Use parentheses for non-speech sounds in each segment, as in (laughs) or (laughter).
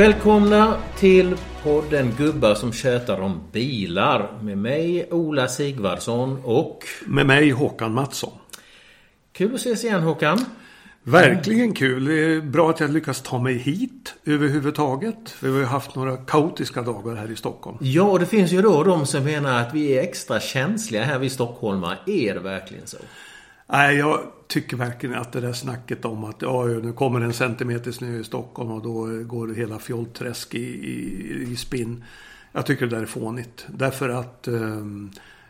Välkomna till podden Gubbar som tjötar om bilar. Med mig Ola Sigvardsson och... Med mig Håkan Mattsson. Kul att ses igen Håkan. Verkligen kul. Det är bra att jag lyckas ta mig hit överhuvudtaget. Vi har ju haft några kaotiska dagar här i Stockholm. Ja, och det finns ju då de som menar att vi är extra känsliga här vid stockholmare. Är det verkligen så? Nej, jag tycker verkligen att det där snacket om att ja, nu kommer en centimeter snö i Stockholm och då går hela Fjollträsk i, i, i spinn. Jag tycker det där är fånigt. Därför att eh,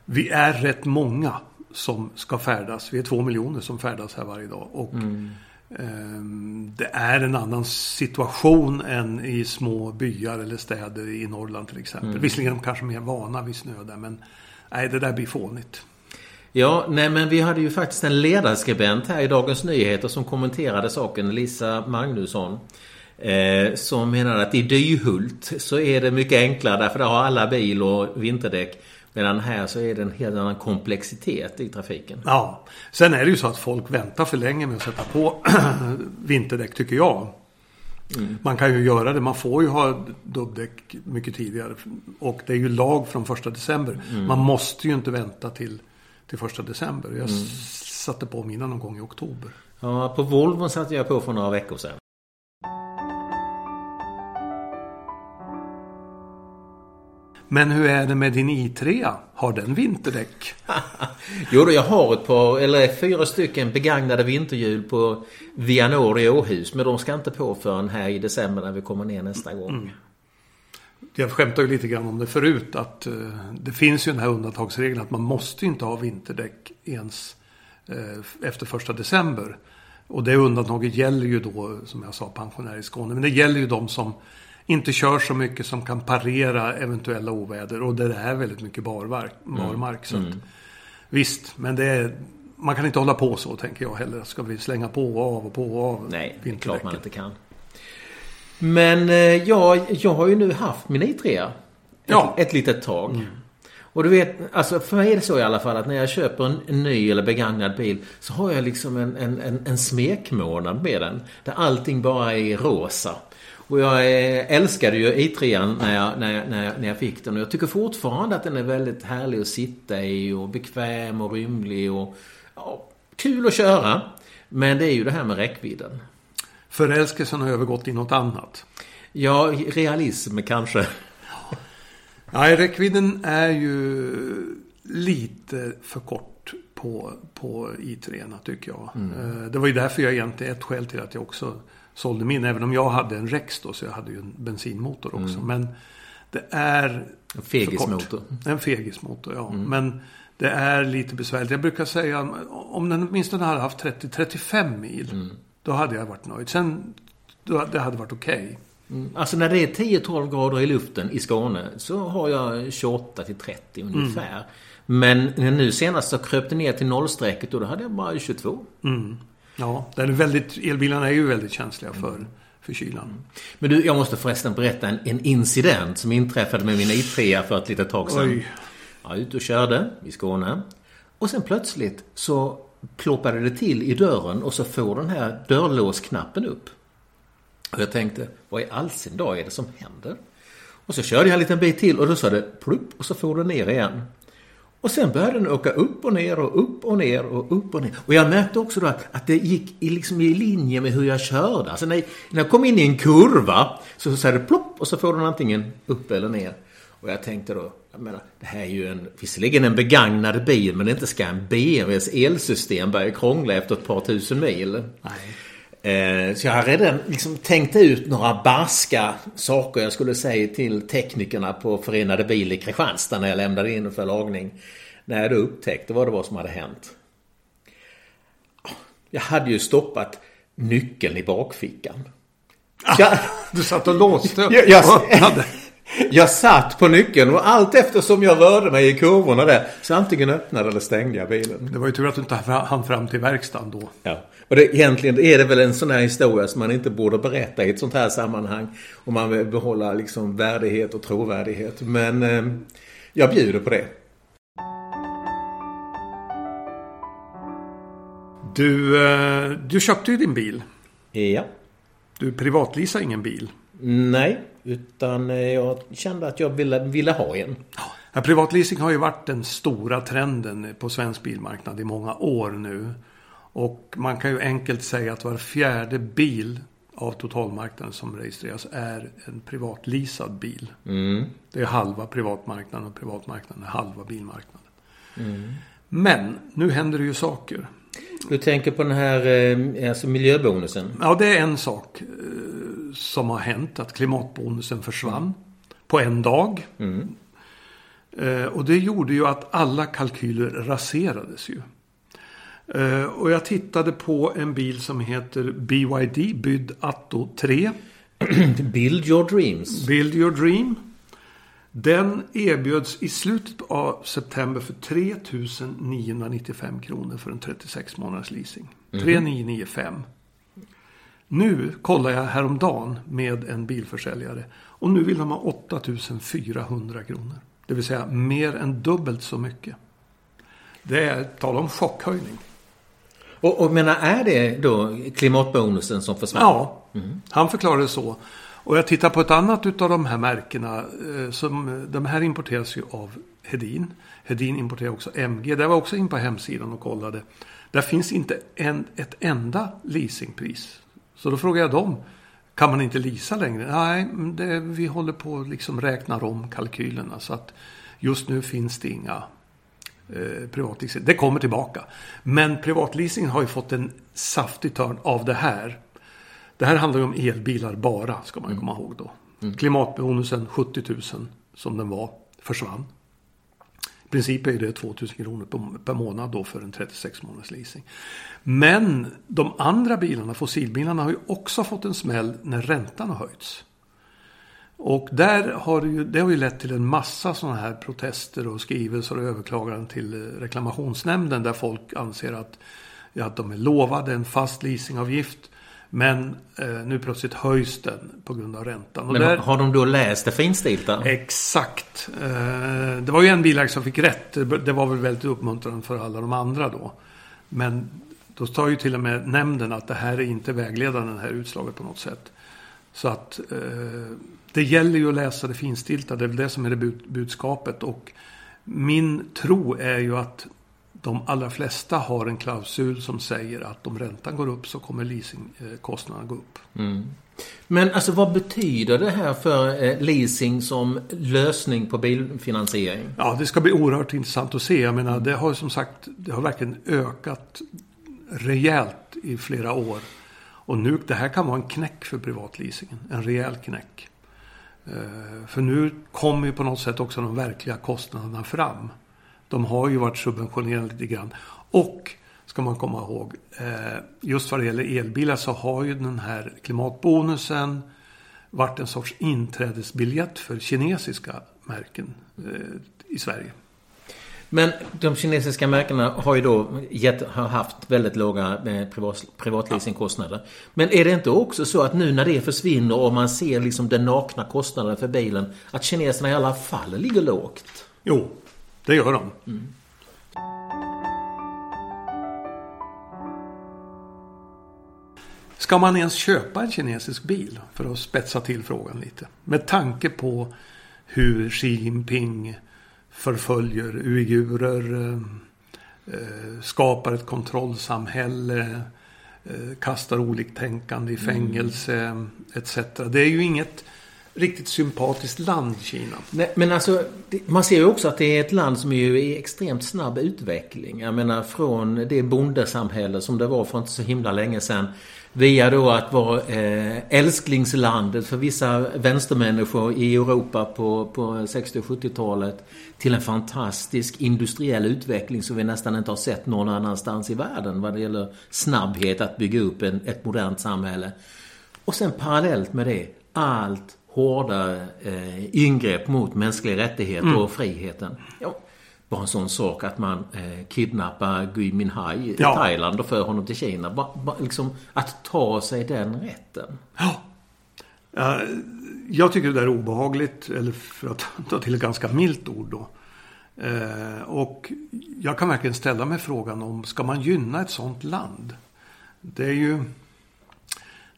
vi är rätt många som ska färdas. Vi är två miljoner som färdas här varje dag. Och mm. eh, Det är en annan situation än i små byar eller städer i Norrland till exempel. Mm. Visserligen kanske mer vana vid snö där men nej, det där blir fånigt. Ja, nej men vi hade ju faktiskt en ledarskribent här i Dagens Nyheter som kommenterade saken, Lisa Magnusson. Eh, som menade att i Dyhult så är det mycket enklare därför där har alla bil och vinterdäck. Medan här så är det en helt annan komplexitet i trafiken. Ja, sen är det ju så att folk väntar för länge med att sätta på (clears throat) vinterdäck tycker jag. Mm. Man kan ju göra det. Man får ju ha dubbdäck mycket tidigare. Och det är ju lag från första december. Mm. Man måste ju inte vänta till till första december. Jag mm. satte på mina någon gång i oktober. Ja, på Volvo satte jag på för några veckor sedan. Men hur är det med din i3? Har den vinterdäck? (laughs) jo då, jag har ett par, eller fyra stycken begagnade vinterhjul på Vianor i Åhus. Men de ska inte på förrän här i december när vi kommer ner nästa gång. Mm jag skämtade ju lite grann om det förut att eh, det finns ju den här undantagsregeln att man måste inte ha vinterdäck ens eh, efter första december. Och det undantaget gäller ju då, som jag sa, pensionärer i Skåne. Men det gäller ju de som inte kör så mycket som kan parera eventuella oväder. Och där det är väldigt mycket barmark. Mm. barmark så att, mm. Visst, men det är, man kan inte hålla på så tänker jag heller. Ska vi slänga på och av och på och av Nej, det är klart man inte kan. Men eh, ja, jag har ju nu haft min i3. Ett, ja. ett litet tag. Mm. Och du vet, alltså för mig är det så i alla fall att när jag köper en, en ny eller begagnad bil så har jag liksom en, en, en, en smekmånad med den. Där allting bara är rosa. Och jag eh, älskade ju i3 när jag, när, jag, när, jag, när jag fick den. Och jag tycker fortfarande att den är väldigt härlig att sitta i och bekväm och rymlig och ja, kul att köra. Men det är ju det här med räckvidden. Förälskelsen har övergått i något annat. Ja, realism kanske. Nej, räckvidden är ju lite för kort på, på i3 tycker jag. Mm. Eh, det var ju därför jag egentligen, ett skäl till att jag också sålde min. Även om jag hade en Rex då, så jag hade ju en bensinmotor också. Mm. Men det är En fegismotor. En fegismotor, ja. Mm. Men det är lite besvärligt. Jag brukar säga om den åtminstone hade haft 30-35 mil. Mm. Då hade jag varit nöjd. Sen, då, det hade varit okej. Okay. Mm. Alltså när det är 10-12 grader i luften i Skåne så har jag 28 till 30 ungefär. Mm. Men nu senast så kröp det ner till nollstrecket och då hade jag bara 22. Mm. Ja, det är väldigt, elbilarna är ju väldigt känsliga för, för kylan. Mm. Men du, jag måste förresten berätta en, en incident som inträffade med min i3 för ett litet tag sedan. Oj. Jag var ute och körde i Skåne. Och sen plötsligt så ploppade det till i dörren och så får den här dörrlåsknappen upp. Och jag tänkte, vad i all sin dag är det som händer? Och så körde jag en liten bit till och då sa det plupp och så får den ner igen. Och sen började den åka upp och ner och upp och ner och upp och ner. Och jag märkte också då att, att det gick i, liksom i linje med hur jag körde. Alltså när, när jag kom in i en kurva så sa det plopp och så får den antingen upp eller ner. Och jag tänkte då, jag menar, det här är ju en, visserligen en begagnad bil, men inte ska en BMWs elsystem börja krångla efter ett par tusen mil. Eh, så jag har redan liksom tänkt ut några barska saker jag skulle säga till teknikerna på Förenade Bil i Kristianstad när jag lämnade in för lagning. När jag då upptäckte vad det var som hade hänt. Jag hade ju stoppat nyckeln i bakfickan. Ah, jag, du satt och låste? (laughs) Jag, jag, jag satt på nyckeln och allt eftersom jag rörde mig i kurvorna där så antingen öppnade eller stängde jag bilen. Det var ju tur att du inte hann fram till verkstaden då. Ja. Och det, egentligen är det väl en sån här historia som man inte borde berätta i ett sånt här sammanhang. Om man vill behålla liksom värdighet och trovärdighet. Men eh, jag bjuder på det. Du, eh, du köpte ju din bil. Ja. Du privatleasade ingen bil. Nej, utan eh, jag kände att jag ville, ville ha en. Ja, privatleasing har ju varit den stora trenden på svensk bilmarknad i många år nu. Och man kan ju enkelt säga att var fjärde bil av totalmarknaden som registreras är en privatleasad bil. Mm. Det är halva privatmarknaden och privatmarknaden är halva bilmarknaden. Mm. Men nu händer det ju saker. Du tänker på den här eh, alltså miljöbonusen? Ja, det är en sak eh, som har hänt. Att klimatbonusen försvann mm. på en dag. Mm. Eh, och det gjorde ju att alla kalkyler raserades ju. Och jag tittade på en bil som heter BYD, bydd Atto 3. (clears throat) Build your dreams. Build your dream. Den erbjöds i slutet av september för 3 995 kronor för en 36 månaders leasing. Mm. 3995. Nu kollar jag häromdagen med en bilförsäljare och nu vill de ha 8 400 kronor. Det vill säga mer än dubbelt så mycket. Det är, tala om chockhöjning. Och, och menar, är det då klimatbonusen som försvann? Ja, mm. han förklarade så. Och jag tittar på ett annat utav de här märkena. Eh, som, de här importeras ju av Hedin. Hedin importerar också MG. Där var jag också in på hemsidan och kollade. Där finns inte en, ett enda leasingpris. Så då frågar jag dem. Kan man inte lisa längre? Nej, det, vi håller på att liksom räknar om kalkylerna. Så att just nu finns det inga eh, privatleasing. Det kommer tillbaka. Men privatleasing har ju fått en saftig törn av det här. Det här handlar ju om elbilar bara, ska man mm. komma ihåg då. Mm. Klimatbonusen 70 000 som den var, försvann. I princip är det 2 000 kronor per månad då för en 36 månaders leasing. Men de andra bilarna, fossilbilarna, har ju också fått en smäll när räntan har höjts. Och där har det, ju, det har ju lett till en massa sådana här protester och skrivelser och överklaganden till reklamationsnämnden där folk anser att, att de är lovade en fast leasingavgift men eh, nu plötsligt höjs den på grund av räntan. Och Men där, har de då läst det finstilta? Exakt. Eh, det var ju en bilägare som fick rätt. Det var väl väldigt uppmuntrande för alla de andra då. Men då tar ju till och med nämnden att det här är inte vägledande, det här utslaget på något sätt. Så att eh, det gäller ju att läsa det finstilta. Det är väl det som är det budskapet. Och min tro är ju att de allra flesta har en klausul som säger att om räntan går upp så kommer leasingkostnaderna gå upp. Mm. Men alltså vad betyder det här för eh, leasing som lösning på bilfinansiering? Ja, det ska bli oerhört intressant att se. Jag menar, det har som sagt, det har verkligen ökat rejält i flera år. Och nu, det här kan vara en knäck för privatleasingen. En rejäl knäck. Eh, för nu kommer ju på något sätt också de verkliga kostnaderna fram. De har ju varit subventionerade lite grann. Och ska man komma ihåg, eh, just vad det gäller elbilar så har ju den här klimatbonusen varit en sorts inträdesbiljett för kinesiska märken eh, i Sverige. Men de kinesiska märkena har ju då gett, har haft väldigt låga eh, privat, privatleasingkostnader. Men är det inte också så att nu när det försvinner och man ser liksom den nakna kostnaden för bilen att kineserna i alla fall ligger lågt? Jo, det gör de. Mm. Ska man ens köpa en kinesisk bil? För att spetsa till frågan lite. Med tanke på hur Xi Jinping förföljer uigurer, eh, eh, skapar ett kontrollsamhälle, eh, kastar oliktänkande i fängelse mm. etc. Det är ju inget riktigt sympatiskt land, Kina. Nej, men alltså, man ser ju också att det är ett land som är ju i extremt snabb utveckling. Jag menar från det bondesamhälle som det var för inte så himla länge sedan. Via då att vara eh, älsklingslandet för vissa vänstermänniskor i Europa på, på 60 och 70-talet. Till en fantastisk industriell utveckling som vi nästan inte har sett någon annanstans i världen vad det gäller snabbhet att bygga upp en, ett modernt samhälle. Och sen parallellt med det, allt hårdare eh, ingrepp mot mänskliga rättigheter mm. och friheten. Ja, bara en sån sak att man eh, kidnappar Gui Minhai i ja. Thailand och för honom till Kina. Ba, ba, liksom att ta sig den rätten. Ja. Uh, jag tycker det där är obehagligt, eller för att (laughs) ta till ett ganska milt ord då. Uh, och jag kan verkligen ställa mig frågan om, ska man gynna ett sånt land? Det är ju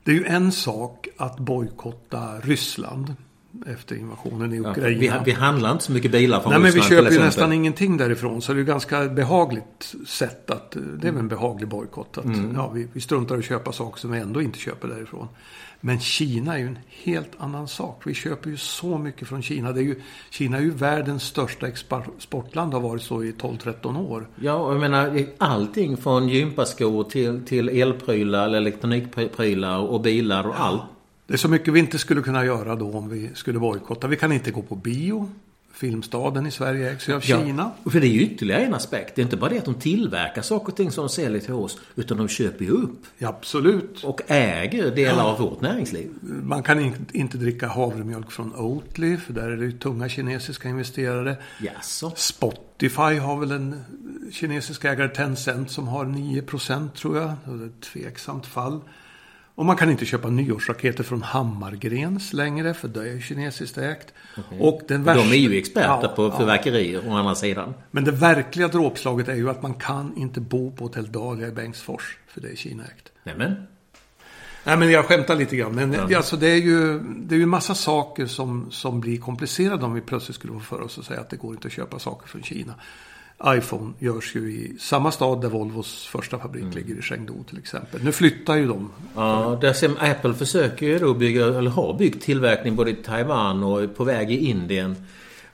Det är ju en sak att bojkotta Ryssland efter invasionen i Ukraina. Ja, vi, vi, handlar inte så mycket bilar från Nej, Ryssland. men vi köper ju nästan ingenting därifrån. Så det är ganska behagligt sätt att, det är väl en behaglig bojkott. Att, mm. ja, vi, vi struntar i att köpa saker som vi ändå inte köper därifrån. Men Kina är ju en helt annan sak. Vi köper ju så mycket från Kina. Det är ju, Kina är ju världens största exportland, har varit så i 12-13 år. Ja, jag menar allting från gympaskor till, till elprylar, elektronikprylar och bilar och ja. allt. Det är så mycket vi inte skulle kunna göra då om vi skulle bojkotta. Vi kan inte gå på bio. Filmstaden i Sverige ägs ju av ja, Kina. För det är ju ytterligare en aspekt. Det är inte bara det att de tillverkar saker och ting som de säljer till oss. Utan de köper ju upp. Ja, absolut. Och äger delar ja. av vårt näringsliv. Man kan in, inte dricka havremjölk från Oatly. För där är det ju tunga kinesiska investerare. Jaså. Spotify har väl en kinesisk ägare, Tencent, som har 9% tror jag. Det är ett tveksamt fall. Och man kan inte köpa nyårsraketer från Hammargrens längre för det är kinesiskt ägt. Okay. Och den värsta... De är ju experter ja, på fyrverkerier ja. å andra sidan. Men det verkliga dråpslaget är ju att man kan inte bo på Hotell Dahlia i Bengtsfors. För det är Kinaägt. Nämen. Nej men jag skämtar lite grann. Men ja. alltså, det är ju det är ju massa saker som, som blir komplicerade om vi plötsligt skulle få för oss att säga att det går inte att köpa saker från Kina iPhone görs ju i samma stad där Volvos första fabrik mm. ligger i Chengdu till exempel. Nu flyttar ju de. Ja, där ser Apple försöker ju då bygga, eller har byggt tillverkning både i Taiwan och på väg i Indien.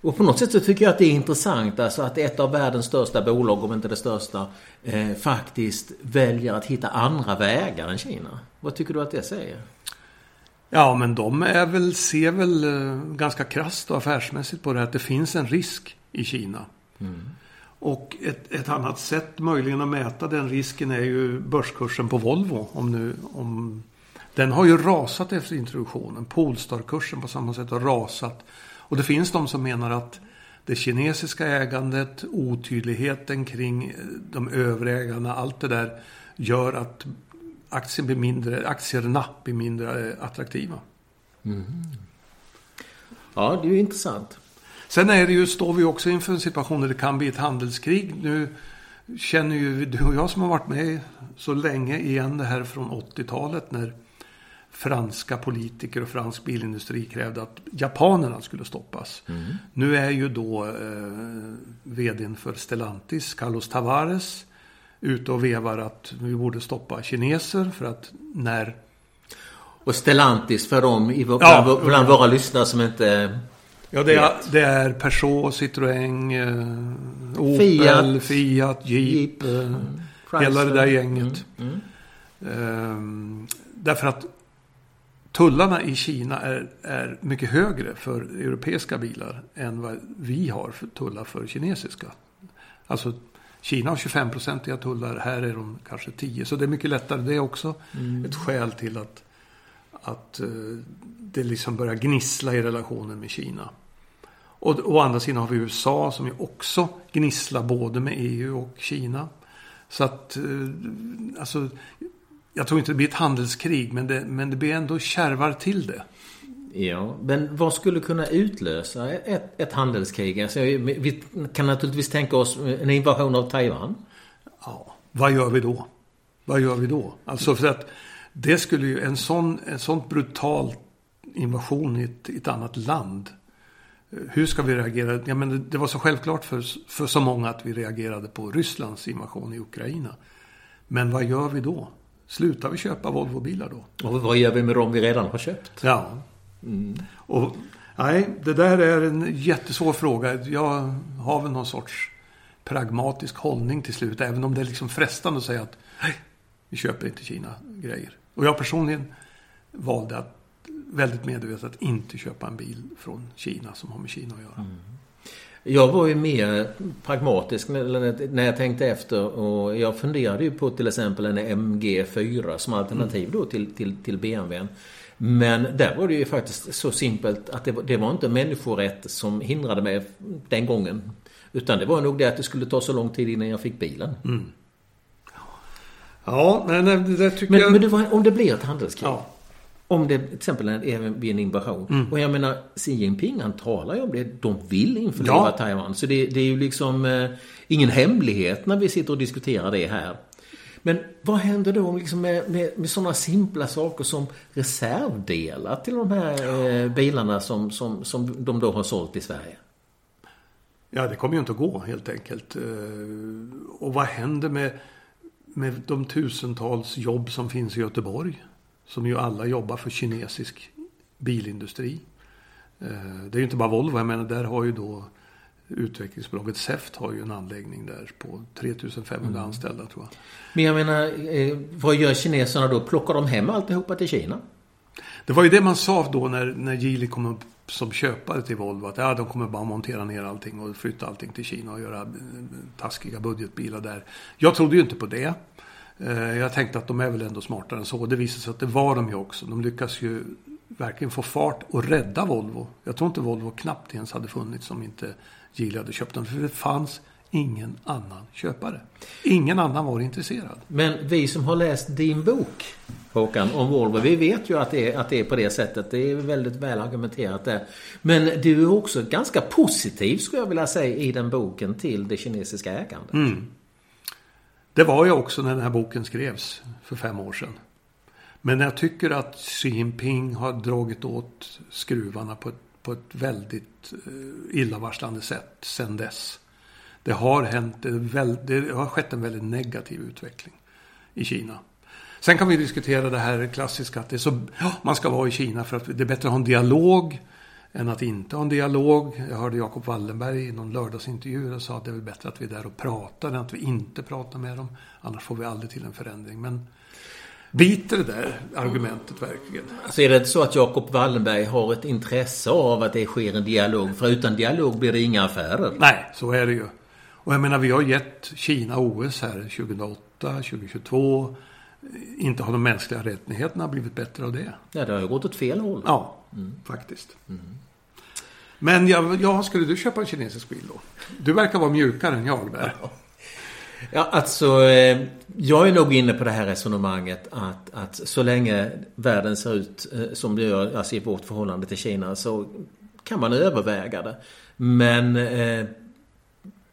Och på något sätt så tycker jag att det är intressant alltså att ett av världens största bolag, om inte det största, eh, faktiskt väljer att hitta andra vägar än Kina. Vad tycker du att det säger? Ja, men de är väl, ser väl eh, ganska krasst och affärsmässigt på det att det finns en risk i Kina. Mm. Och ett, ett, annat sätt möjligen att mäta den risken är ju börskursen på Volvo. Om nu, om, den har ju rasat efter introduktionen. Polestar-kursen på samma sätt har rasat. Och det finns de som menar att det kinesiska ägandet, otydligheten kring de övriga ägarna, allt det där gör att aktien blir mindre, aktierna blir mindre eh, attraktiva. Mm. Ja, det är ju intressant. Sen är det ju, står vi också inför en situation där det kan bli ett handelskrig. Nu känner ju du och jag som har varit med så länge igen det här från 80-talet när franska politiker och fransk bilindustri krävde att japanerna skulle stoppas. Mm. Nu är ju då eh, vdn för Stellantis, Carlos Tavares, ute och vevar att vi borde stoppa kineser för att när... Och Stellantis för dem i, bland, ja, bland våra lyssnare som inte Ja, det är, det är Peugeot, Citroën, eh, Opel, Fiat, Fiat Jeep. Jeep eh, hela det där gänget. Mm, mm. Eh, därför att tullarna i Kina är, är mycket högre för europeiska bilar än vad vi har för tullar för kinesiska. Alltså Kina har 25-procentiga tullar, här är de kanske 10. Så det är mycket lättare. Det är också mm. ett skäl till att att eh, det liksom börjar gnissla i relationen med Kina. Och å andra sidan har vi USA som ju också gnisslar både med EU och Kina. Så att, eh, alltså, jag tror inte det blir ett handelskrig men det, men det blir ändå kärvar till det. Ja, men vad skulle kunna utlösa ett, ett handelskrig? Alltså, vi kan naturligtvis tänka oss en invasion av Taiwan. Ja, vad gör vi då? Vad gör vi då? Alltså för att det skulle ju, en sån, en sån brutal invasion i ett, i ett annat land. Hur ska vi reagera? Ja, men det, det, var så självklart för, för så många att vi reagerade på Rysslands invasion i Ukraina. Men vad gör vi då? Slutar vi köpa Volvobilar då? Och vad gör vi med dem vi redan har köpt? Ja. Mm. Och, nej, det där är en jättesvår fråga. Jag har väl någon sorts pragmatisk hållning till slut. Även om det är liksom frestande att säga att vi köper inte Kina-grejer. Och jag personligen valde att väldigt medvetet att inte köpa en bil från Kina som har med Kina att göra. Mm. Jag var ju mer pragmatisk när jag tänkte efter och jag funderade ju på till exempel en MG4 som alternativ då till, till, till BMWn. Men där var det ju faktiskt så simpelt att det var, det var inte människorätt som hindrade mig den gången. Utan det var nog det att det skulle ta så lång tid innan jag fick bilen. Mm. Ja, nej, nej, det tycker men, jag... Men det var, om det blir ett handelskrig. Ja. Om det till exempel är vid en invasion. Mm. Och jag menar, Xi Jinping han talar ju om det. De vill införliva ja. Taiwan. Så det, det, är ju liksom eh, ingen hemlighet när vi sitter och diskuterar det här. Men vad händer då liksom med, med, med sådana simpla saker som reservdelar till de här eh, bilarna som, som, som de då har sålt i Sverige? Ja, det kommer ju inte att gå helt enkelt. Eh, och vad händer med, med de tusentals jobb som finns i Göteborg? Som ju alla jobbar för kinesisk bilindustri. Eh, det är ju inte bara Volvo, jag menar där har ju då utvecklingsbolaget SEFT har ju en anläggning där på 3500 mm. anställda tror jag. Men jag menar, eh, vad gör kineserna då? Plockar de hem alltihopa till Kina? Det var ju det man sa då när, när Geely kom upp som köpare till Volvo. Att ja, de kommer bara montera ner allting och flytta allting till Kina och göra eh, taskiga budgetbilar där. Jag trodde ju inte på det. Eh, jag tänkte att de är väl ändå smartare än så. Det visade sig att det var de ju också. De lyckas ju verkligen få fart och rädda Volvo. Jag tror inte Volvo knappt ens hade funnits om inte Geely hade köpt dem. För det fanns ingen annan köpare. Ingen annan var intresserad. Men vi som har läst din bok Håkan, om Volvo. Vi vet ju att det, är, att det är på det sättet. Det är väldigt väl argumenterat där. Men du är också ganska positiv, skulle jag vilja säga, i den boken till det kinesiska ägandet. Mm. Det var jag också när den här boken skrevs för fem år sedan. Men jag tycker att Xi Jinping har dragit åt skruvarna på ett, på ett väldigt eh, illavarslande sätt sedan dess. Det har, hänt, det har skett en väldigt negativ utveckling i Kina. Sen kan vi diskutera det här klassiska att det så, ja, man ska vara i Kina för att det är bättre att ha en dialog än att inte ha en dialog. Jag hörde Jakob Wallenberg i någon lördagsintervju och sa att det är väl bättre att vi är där och pratar än att vi inte pratar med dem. Annars får vi aldrig till en förändring. Men Biter det där argumentet verkligen? Alltså är det inte så att Jakob Wallenberg har ett intresse av att det sker en dialog? För utan dialog blir det inga affärer. Nej, så är det ju. Och jag menar, vi har gett Kina OS här 2008, 2022 inte har de mänskliga rättigheterna blivit bättre av det. Ja, det har ju gått åt fel håll. Ja, mm. faktiskt. Mm. Men ja, ja, skulle du köpa en kinesisk bil då? Du verkar vara mjukare än jag där. Ja, alltså eh, jag är nog inne på det här resonemanget att, att så länge världen ser ut eh, som det gör, alltså i vårt förhållande till Kina, så kan man överväga det. Men eh,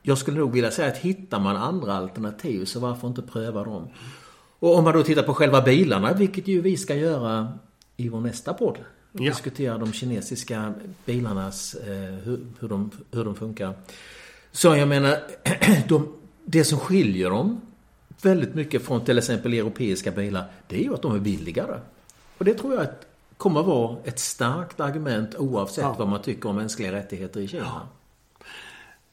jag skulle nog vilja säga att hittar man andra alternativ så varför inte pröva dem? Och om man då tittar på själva bilarna, vilket ju vi ska göra i vår nästa podd. Och ja. diskutera de kinesiska bilarnas, eh, hur, hur, de, hur de funkar. Så jag menar, (clears throat) de, det som skiljer dem väldigt mycket från till exempel europeiska bilar, det är ju att de är billigare. Och det tror jag att kommer vara ett starkt argument oavsett ja. vad man tycker om mänskliga rättigheter i Kina. Ja.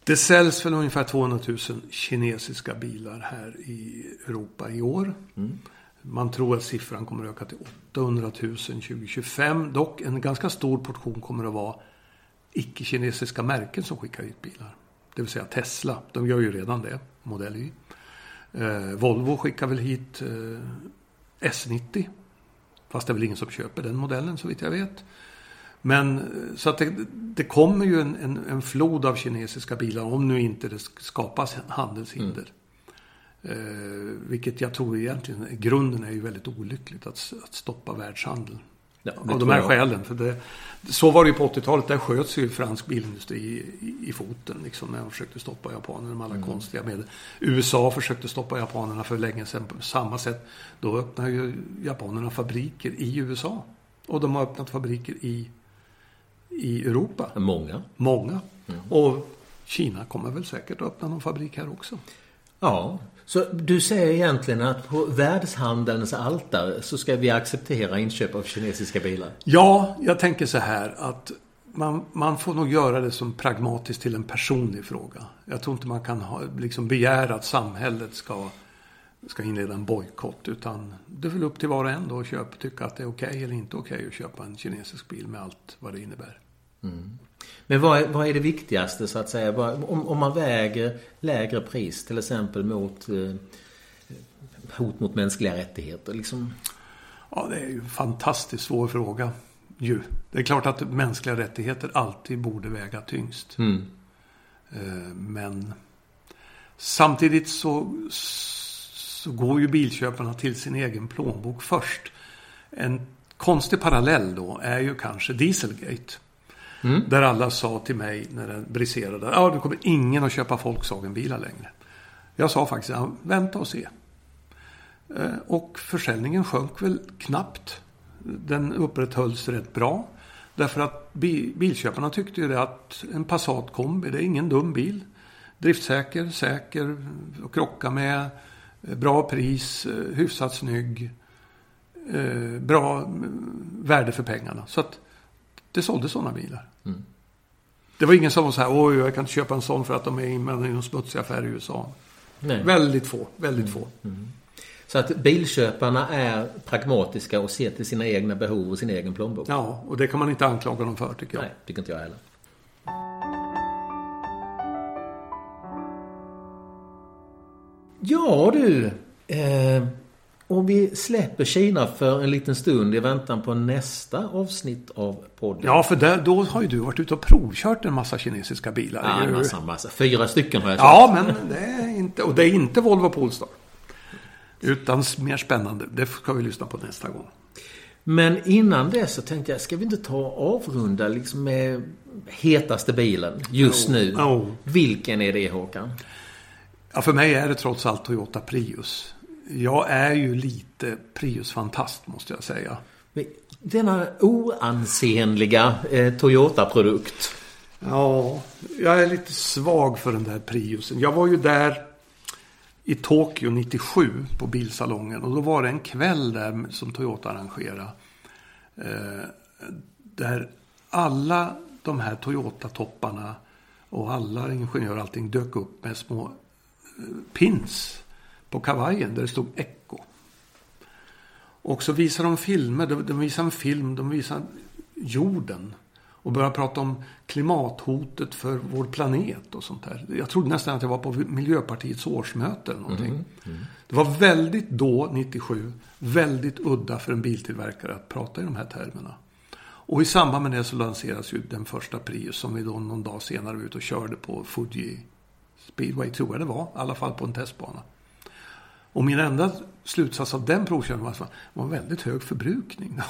Det säljs väl ungefär 200 000 kinesiska bilar här i Europa i år. Mm. Man tror att siffran kommer att öka till 800 000 2025. Dock en ganska stor portion kommer att vara icke-kinesiska märken som skickar hit bilar. Det vill säga Tesla. De gör ju redan det, modell Y. Eh, Volvo skickar väl hit eh, S90. Fast det är väl ingen som köper den modellen så vitt jag vet. Men så att det, det kommer ju en, en, en, flod av kinesiska bilar om nu inte det skapas handelshinder. Mm. Eh, vilket jag tror egentligen, grunden är ju väldigt olyckligt att, att stoppa världshandeln. Ja, av de här jag. skälen. För det, så var det ju på 80-talet. Där sköts ju fransk bilindustri i, i, i foten. Liksom, när de försökte stoppa japanerna med alla mm. konstiga medel. USA försökte stoppa japanerna för länge sedan på samma sätt. Då öppnade ju japanerna fabriker i USA. Och de har öppnat fabriker i i Europa. Många. Många. Mm. Och Kina kommer väl säkert att öppna någon fabrik här också. Ja, så du säger egentligen att på världshandelns altare så ska vi acceptera inköp av kinesiska bilar? Ja, jag tänker så här att man, man får nog göra det som pragmatiskt till en personlig fråga. Jag tror inte man kan ha, liksom begära att samhället ska, ska inleda en bojkott. Utan det är väl upp till var och en då att köpa, tycka att det är okej okay eller inte okej okay att köpa en kinesisk bil med allt vad det innebär. Mm. Men vad är, vad är, det viktigaste så att säga? Om, om, man väger lägre pris till exempel mot eh, hot mot mänskliga rättigheter? Liksom? Ja, det är ju en fantastiskt svår fråga. Ju. Det är klart att mänskliga rättigheter alltid borde väga tyngst. Mm. Eh, men samtidigt så, så går ju bilköparna till sin egen plånbok först. En konstig parallell då är ju kanske Dieselgate. Mm. Där alla sa till mig när den briserade. Ja, du kommer ingen att köpa Volkswagen-bilar längre. Jag sa faktiskt, vänta och se. Eh, och försäljningen sjönk väl knappt. Den upprätthölls rätt bra. Därför att bilköparna tyckte ju det att en Passat kombi, det är ingen dum bil. Driftsäker, säker, att krocka med, bra pris, eh, hyfsat snygg. Bra värde för pengarna. Så att det sålde sådana bilar. Mm. Det var ingen som var så här, oj, jag kan inte köpa en sån för att de är inblandade i någon smutsig affär i USA. Nej. Väldigt få, väldigt mm. få. Mm. Så att bilköparna är pragmatiska och ser till sina egna behov och sin egen plånbok. Ja, och det kan man inte anklaga dem för tycker jag. Nej, tycker inte jag heller. Ja du. Eh, om vi släpper Kina för en liten stund i väntan på nästa avsnitt av podden. Ja, för där, då har ju du varit ute och provkört en massa kinesiska bilar. Ja, en massa, massa. Fyra stycken har jag kört. Ja, men det är inte, och det är inte Volvo Polestar. Utan mer spännande. Det ska vi lyssna på nästa gång. Men innan det så tänkte jag, ska vi inte ta och avrunda liksom med hetaste bilen just oh, nu? Oh. Vilken är det Håkan? Ja, för mig är det trots allt Toyota Prius. Jag är ju lite Prius-fantast måste jag säga. Denna oansenliga eh, Toyota-produkt. Ja, jag är lite svag för den där Priusen. Jag var ju där i Tokyo 97 på bilsalongen. Och då var det en kväll där som Toyota arrangerade. Eh, där alla de här Toyota-topparna och alla ingenjörer och allting dök upp med små pins på kavajen där det stod Echo. Och så visade de filmer. De, visade en film. De visade jorden och började prata om klimathotet för vår planet och sånt där. Jag trodde nästan att jag var på Miljöpartiets årsmöte eller någonting. Mm, mm. Det var väldigt då, 97, väldigt udda för en biltillverkare att prata i de här termerna. Och i samband med det så lanseras ju den första Prius som vi då någon dag senare var ute och körde på Fuji Speedway, tror jag det var. I alla fall på en testbana. Och min enda slutsats av den provkörningen var att det var en väldigt hög förbrukning.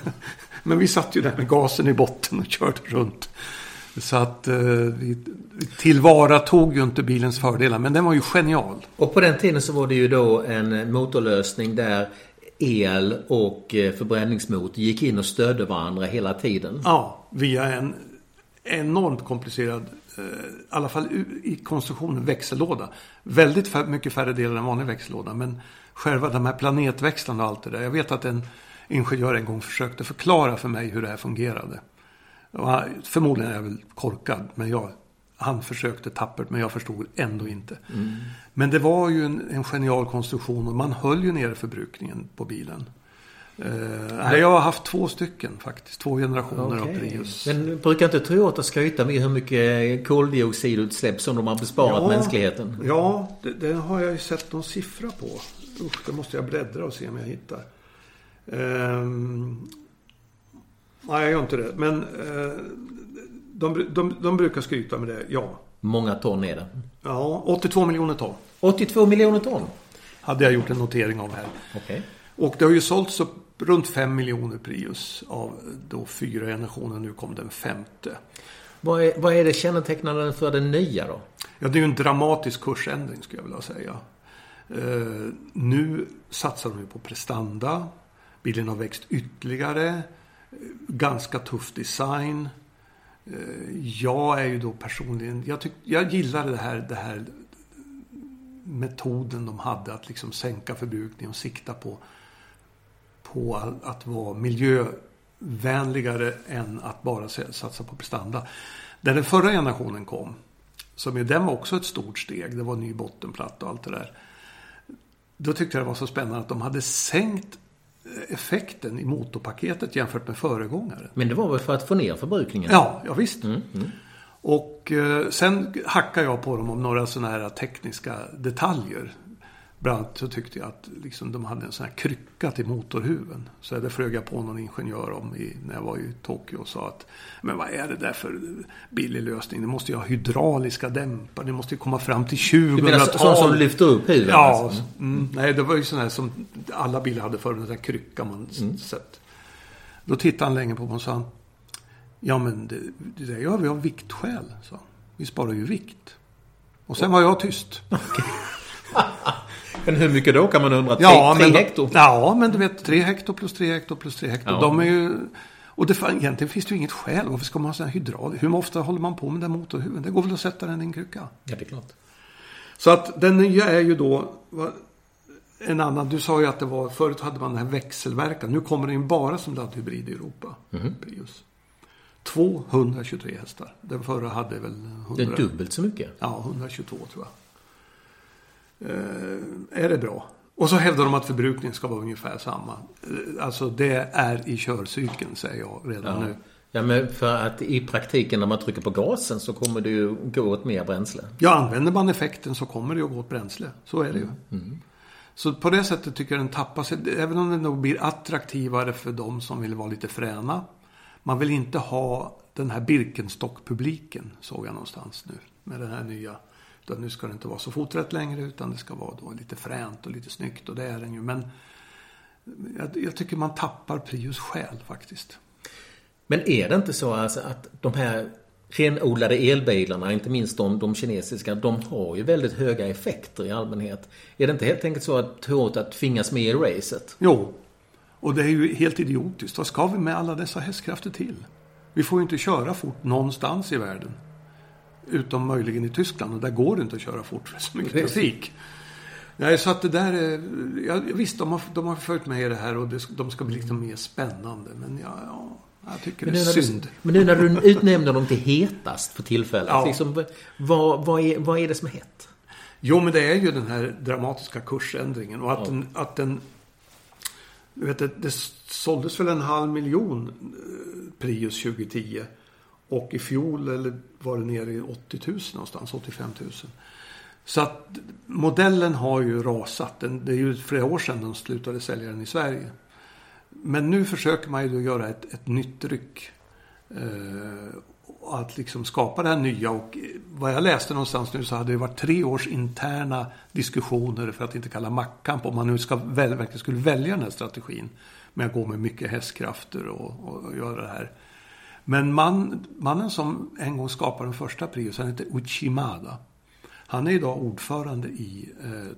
(laughs) Men vi satt ju där med gasen i botten och körde runt. Så att eh, vi tillvaratog ju inte bilens fördelar, men den var ju genial. Och på den tiden så var det ju då en motorlösning där el och eh, förbränningsmotor gick in och stödde varandra hela tiden. Ja, via en enormt komplicerad Eh, i alla fall i konstruktionen växellåda. Väldigt mycket färre delar än vanlig växellåda. Men själva de här planetväxlarna och allt det där. Jag vet att en ingenjör en gång försökte förklara för mig hur det här fungerade. Förmodligen är jag väl korkad. Men jag, han försökte tappert men jag förstod ändå inte. Mm. Men det var ju en, en genial konstruktion och man höll ju nere förbrukningen på bilen. Uh, jag har haft två stycken faktiskt. Två generationer okay. av Prius. Men brukar inte Toyota skryta med hur mycket koldioxidutsläpp som de har besparat ja, mänskligheten? Ja, det, det, har jag ju sett någon siffra på. Usch, det måste jag bläddra och se om jag hittar. Um, nej, jag gör inte det. Men uh, de, de, de brukar skryta med det, ja. Många ton är det? Ja, 82 miljoner ton. 82 miljoner ton? Hade jag gjort en notering av här. Okay. Och det har ju sålts upp runt 5 miljoner Prius av då fyra generationer. Nu kom den femte. Vad är, vad är det kännetecknande för den nya då? Ja, det är ju en dramatisk kursändring skulle jag vilja säga. Uh, nu satsar de ju på prestanda. Bilen har växt ytterligare. Ganska tuff design. Uh, jag är ju då personligen, jag, tyck, jag gillar det här, det här metoden de hade att liksom sänka förbrukningen och sikta på på att vara miljövänligare än att bara satsa på prestanda. När den förra generationen kom, som ju den var också ett stort steg, det var ny bottenplatta och allt det där. Då tyckte jag det var så spännande att de hade sänkt effekten i motorpaketet jämfört med föregångaren. Men det var väl för att få ner förbrukningen? Ja, ja visst. Mm, mm. Och eh, sen hackar jag på dem om några sådana här tekniska detaljer. Bland annat så tyckte jag att liksom de hade en sån här krycka till motorhuven. Så det flög jag på någon ingenjör om i, när jag var i Tokyo och sa att Men vad är det där för billig lösning? Ni måste ju ha hydrauliska dämpare. Ni måste ju komma fram till 2000-talet. Sådana som lyfter upp huven? Ja. Alltså. Mm, nej, det var ju sådana här som alla bilar hade förr. En sån här krycka man mm. sett. Då tittade han länge på mig och sa Ja men det, det där gör vi av viktskäl. Så. Vi sparar ju vikt. Och sen var jag tyst. (laughs) (laughs) Men hur mycket då kan man undra? Tre, ja, tre men, hekto? Ja, men du vet, tre hekto plus tre hekto plus tre hekto. Ja. De är ju... Och det, egentligen finns det ju inget skäl. Varför ska man ha sån här hydraul? Hur ofta håller man på med den motorhuven? Det går väl att sätta den i en krycka? Ja, det är klart. Så att den nya är ju då en annan. Du sa ju att det var, förut hade man den här växelverkan. Nu kommer den bara som laddhybrid i Europa. Mm. Prius. 223 hästar. Den förra hade väl 100. Det är dubbelt så mycket. Ja, 122 tror jag. Eh, är det bra? Och så hävdar de att förbrukningen ska vara ungefär samma. Eh, alltså det är i körcykeln säger jag redan ja. nu. Ja, men för att i praktiken när man trycker på gasen så kommer det ju gå åt mer bränsle. Ja, använder man effekten så kommer det ju gå åt bränsle. Så är det ju. Mm. Mm. Så på det sättet tycker jag den tappar sig. Även om den nog blir attraktivare för de som vill vara lite fräna. Man vill inte ha den här Birkenstock-publiken, såg jag någonstans nu. Med den här nya. Utan nu ska det inte vara så foträtt längre utan det ska vara då lite fränt och lite snyggt. Och det är den ju. Men jag, jag tycker man tappar Prius själ faktiskt. Men är det inte så alltså att de här renodlade elbilarna, inte minst de, de kinesiska, de har ju väldigt höga effekter i allmänhet. Är det inte helt enkelt så att Toyota tvingas med i racet? Jo, och det är ju helt idiotiskt. Vad ska vi med alla dessa hästkrafter till? Vi får ju inte köra fort någonstans i världen. Utom möjligen i Tyskland och där går det inte att köra fort för så mycket trafik. Nej, så att det där är... Ja, visst, de har, de har följt med i det här och det, de ska bli liksom mer spännande. Men ja, ja jag tycker men det är synd. Du, men nu när du (laughs) utnämner dem till hetast för tillfället. Ja. Liksom, vad, vad, är, vad är det som är hett? Jo, men det är ju den här dramatiska kursändringen. Och att ja. den... Att den du vet, det, det såldes väl en halv miljon eh, Prius 2010. Och i fjol eller var det nere i 80 000 någonstans, 85 000. Så att modellen har ju rasat. Det är ju flera år sedan de slutade sälja den i Sverige. Men nu försöker man ju göra ett, ett nytt ryck. Eh, att liksom skapa det här nya. Och vad jag läste någonstans nu så hade det varit tre års interna diskussioner, för att inte kalla maktkamp, om man nu ska väl, verkligen skulle välja den här strategin. Med att gå med mycket hästkrafter och, och göra det här. Men man, mannen som en gång skapade den första Prius, han heter Uchimada. Han är idag ordförande i eh,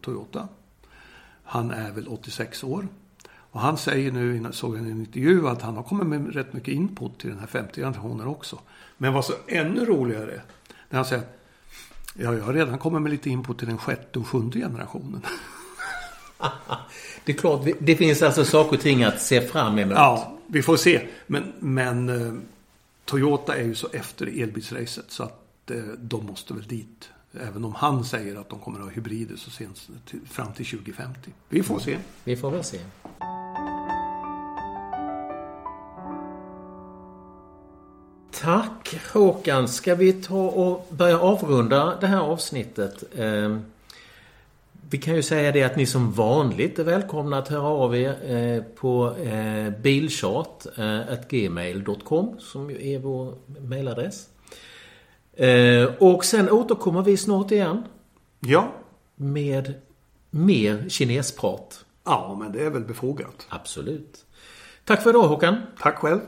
Toyota. Han är väl 86 år. Och han säger nu, såg jag i en intervju, att han har kommit med rätt mycket input till den här femte generationen också. Men vad så ännu roligare, när han säger Ja, jag har redan kommit med lite input till den sjätte och sjunde generationen. (laughs) det är klart, det finns alltså saker och ting att se fram emot. Ja, vi får se. Men, men eh, Toyota är ju så efter elbilsracet så att eh, de måste väl dit. Även om han säger att de kommer att ha hybrider så sent fram till 2050. Vi får se. Vi får väl se. Tack Håkan. Ska vi ta och börja avrunda det här avsnittet? Ehm, vi kan ju säga det att ni som vanligt är välkomna att höra av er eh, på eh, bilchat.gmail.com eh, som ju är vår mailadress. Och sen återkommer vi snart igen. Ja. Med mer kinesprat. Ja, men det är väl befogat. Absolut. Tack för idag Håkan. Tack själv.